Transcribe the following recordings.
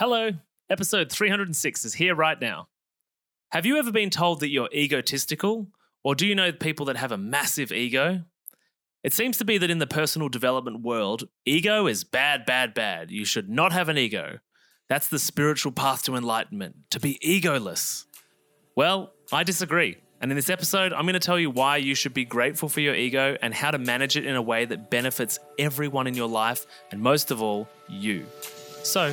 Hello, episode 306 is here right now. Have you ever been told that you're egotistical? Or do you know people that have a massive ego? It seems to be that in the personal development world, ego is bad, bad, bad. You should not have an ego. That's the spiritual path to enlightenment, to be egoless. Well, I disagree. And in this episode, I'm going to tell you why you should be grateful for your ego and how to manage it in a way that benefits everyone in your life, and most of all, you. So,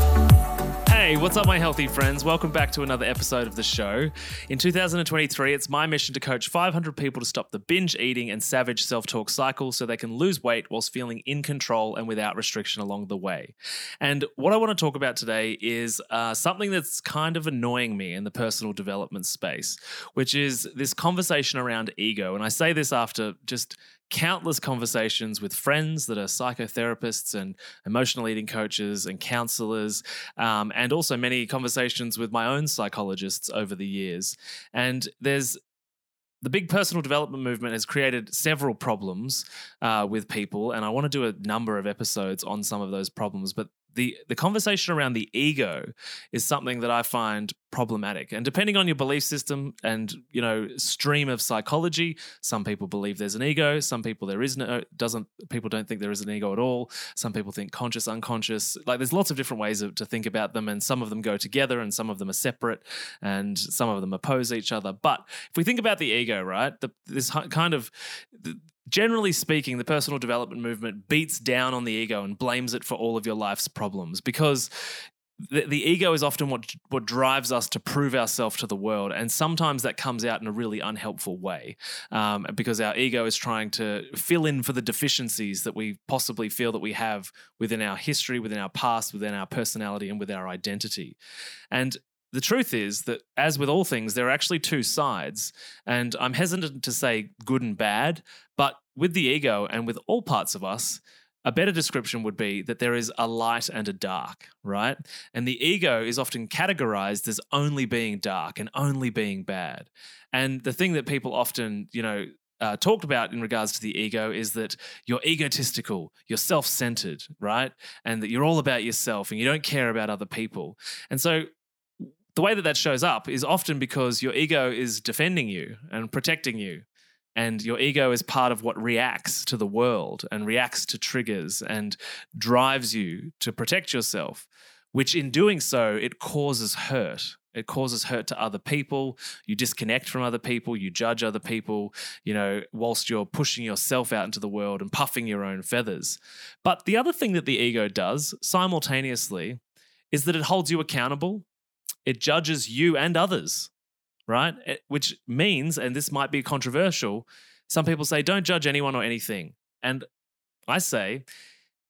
Hey, what's up, my healthy friends? Welcome back to another episode of the show. In 2023, it's my mission to coach 500 people to stop the binge eating and savage self talk cycle so they can lose weight whilst feeling in control and without restriction along the way. And what I want to talk about today is uh, something that's kind of annoying me in the personal development space, which is this conversation around ego. And I say this after just countless conversations with friends that are psychotherapists and emotional eating coaches and counselors, um, and also many conversations with my own psychologists over the years. And there's the big personal development movement has created several problems uh, with people, and I want to do a number of episodes on some of those problems. But the the conversation around the ego is something that I find problematic. And depending on your belief system and you know stream of psychology, some people believe there's an ego, some people there is no uh, doesn't people don't think there is an ego at all. Some people think conscious, unconscious. Like there's lots of different ways of, to think about them, and some of them go together, and some of them are separate, and some of them oppose each other. But if we think about the ego, right, the, this kind of generally speaking, the personal development movement beats down on the ego and blames it for all of your life's problems because the, the ego is often what what drives us to prove ourselves to the world, and sometimes that comes out in a really unhelpful way, um, because our ego is trying to fill in for the deficiencies that we possibly feel that we have within our history, within our past, within our personality, and with our identity. And the truth is that, as with all things, there are actually two sides. And I'm hesitant to say good and bad, but with the ego and with all parts of us, a better description would be that there is a light and a dark, right? And the ego is often categorized as only being dark and only being bad. And the thing that people often, you know, uh, talked about in regards to the ego is that you're egotistical, you're self centered, right? And that you're all about yourself and you don't care about other people. And so the way that that shows up is often because your ego is defending you and protecting you. And your ego is part of what reacts to the world and reacts to triggers and drives you to protect yourself, which in doing so, it causes hurt. It causes hurt to other people. You disconnect from other people. You judge other people, you know, whilst you're pushing yourself out into the world and puffing your own feathers. But the other thing that the ego does simultaneously is that it holds you accountable it judges you and others, right? It, which means, and this might be controversial, some people say, don't judge anyone or anything. And I say,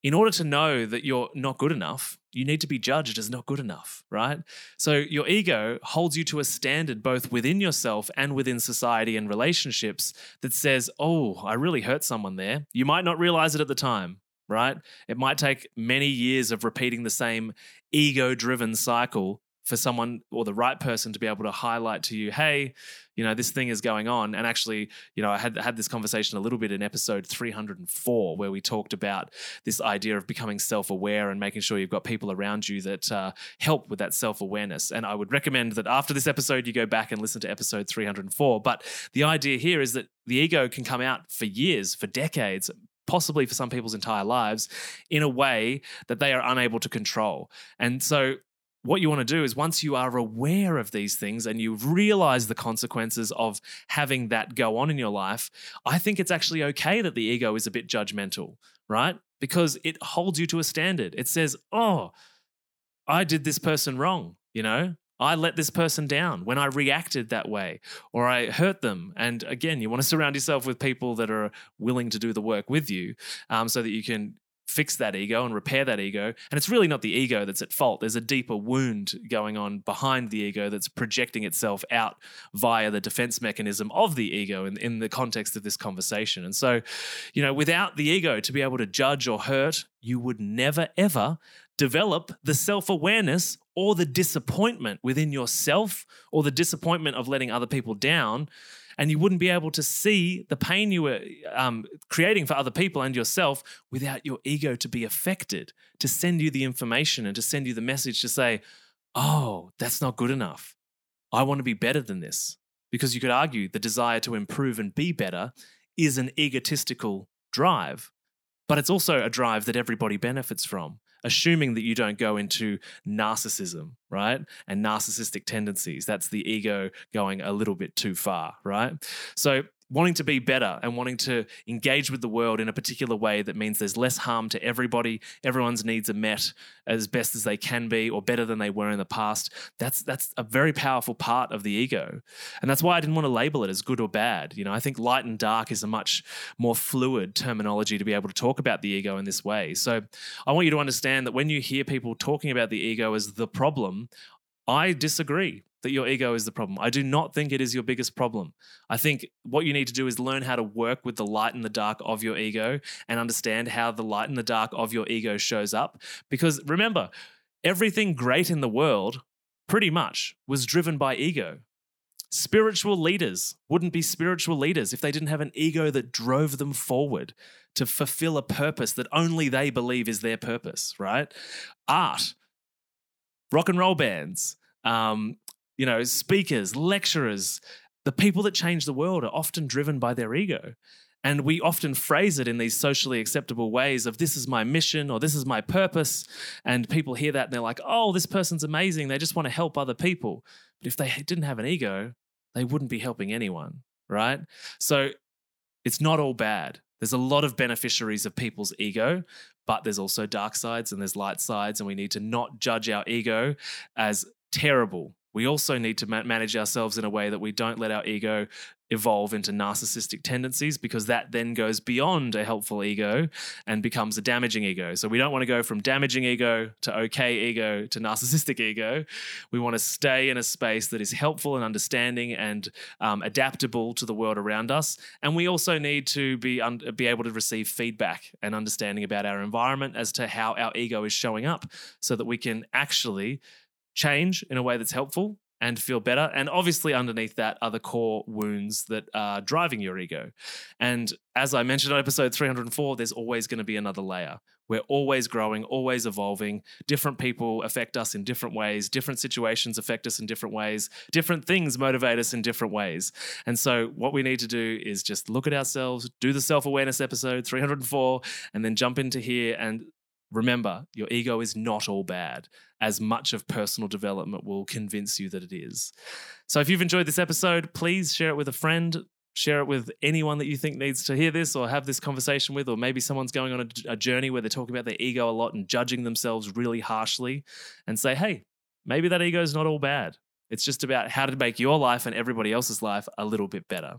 in order to know that you're not good enough, you need to be judged as not good enough, right? So your ego holds you to a standard both within yourself and within society and relationships that says, oh, I really hurt someone there. You might not realize it at the time, right? It might take many years of repeating the same ego driven cycle for someone or the right person to be able to highlight to you, hey, you know, this thing is going on. And actually, you know, I had had this conversation a little bit in episode 304 where we talked about this idea of becoming self-aware and making sure you've got people around you that uh, help with that self-awareness. And I would recommend that after this episode, you go back and listen to episode 304. But the idea here is that the ego can come out for years, for decades, possibly for some people's entire lives, in a way that they are unable to control. And so what you want to do is once you are aware of these things and you realize the consequences of having that go on in your life, I think it's actually okay that the ego is a bit judgmental, right? Because it holds you to a standard. It says, oh, I did this person wrong, you know? I let this person down when I reacted that way or I hurt them. And again, you want to surround yourself with people that are willing to do the work with you um, so that you can fix that ego and repair that ego. And it's really not the ego that's at fault. There's a deeper wound going on behind the ego that's projecting itself out via the defense mechanism of the ego in, in the context of this conversation. And so, you know, without the ego to be able to judge or hurt, you would never, ever develop the self awareness or the disappointment within yourself or the disappointment of letting other people down and you wouldn't be able to see the pain you were um, creating for other people and yourself without your ego to be affected, to send you the information and to send you the message to say, oh, that's not good enough. I want to be better than this. Because you could argue the desire to improve and be better is an egotistical drive, but it's also a drive that everybody benefits from assuming that you don't go into narcissism, right? And narcissistic tendencies. That's the ego going a little bit too far, right? So wanting to be better and wanting to engage with the world in a particular way that means there's less harm to everybody. Everyone's needs are met as best as they can be or better than they were in the past. That's that's a very powerful part of the ego. And that's why I didn't want to label it as good or bad. You know I think light and dark is a much more fluid terminology to be able to talk about the ego in this way. So I want you to understand that when you hear people talking about the ego as the problem I disagree that your ego is the problem. I do not think it is your biggest problem. I think what you need to do is learn how to work with the light and the dark of your ego and understand how the light and the dark of your ego shows up. Because remember, everything great in the world, pretty much, was driven by ego. Spiritual leaders wouldn't be spiritual leaders if they didn't have an ego that drove them forward to fulfill a purpose that only they believe is their purpose, right? Art, rock and roll bands, um, you know, speakers, lecturers, the people that change the world are often driven by their ego. And we often phrase it in these socially acceptable ways of this is my mission or this is my purpose. And people hear that and they're like, oh, this person's amazing. They just want to help other people. But if they didn't have an ego, they wouldn't be helping anyone, right? So it's not all bad. There's a lot of beneficiaries of people's ego, but there's also dark sides and there's light sides. And we need to not judge our ego as terrible we also need to ma- manage ourselves in a way that we don't let our ego evolve into narcissistic tendencies because that then goes beyond a helpful ego and becomes a damaging ego. So we don't want to go from damaging ego to okay ego to narcissistic ego. We want to stay in a space that is helpful and understanding and um, adaptable to the world around us. And we also need to be un- be able to receive feedback and understanding about our environment as to how our ego is showing up, so that we can actually change in a way that's helpful and feel better. And obviously, underneath that are the core wounds that are driving your ego. And as I mentioned on episode 304, there's always going to be another layer. We're always growing, always evolving. Different people affect us in different ways. Different situations affect us in different ways. Different things motivate us in different ways. And so, what we need to do is just look at ourselves, do the self awareness episode 304, and then jump into here and Remember, your ego is not all bad, as much of personal development will convince you that it is. So, if you've enjoyed this episode, please share it with a friend, share it with anyone that you think needs to hear this or have this conversation with, or maybe someone's going on a, a journey where they're talking about their ego a lot and judging themselves really harshly, and say, hey, maybe that ego is not all bad. It's just about how to make your life and everybody else's life a little bit better.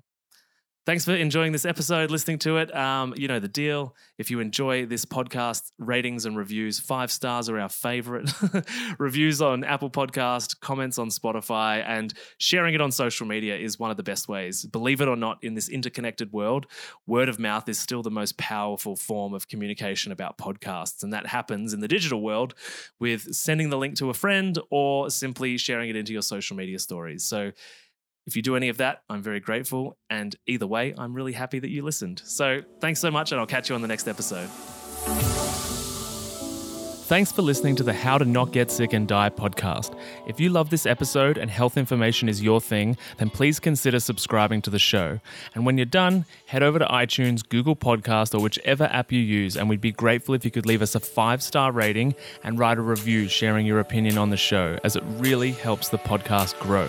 Thanks for enjoying this episode, listening to it. Um, you know the deal. If you enjoy this podcast, ratings and reviews, five stars are our favorite. reviews on Apple Podcast, comments on Spotify, and sharing it on social media is one of the best ways. Believe it or not, in this interconnected world, word of mouth is still the most powerful form of communication about podcasts. And that happens in the digital world with sending the link to a friend or simply sharing it into your social media stories. So if you do any of that, I'm very grateful. And either way, I'm really happy that you listened. So thanks so much, and I'll catch you on the next episode. Thanks for listening to the How to Not Get Sick and Die podcast. If you love this episode and health information is your thing, then please consider subscribing to the show. And when you're done, head over to iTunes, Google Podcast, or whichever app you use, and we'd be grateful if you could leave us a five star rating and write a review sharing your opinion on the show, as it really helps the podcast grow.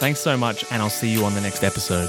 Thanks so much, and I'll see you on the next episode.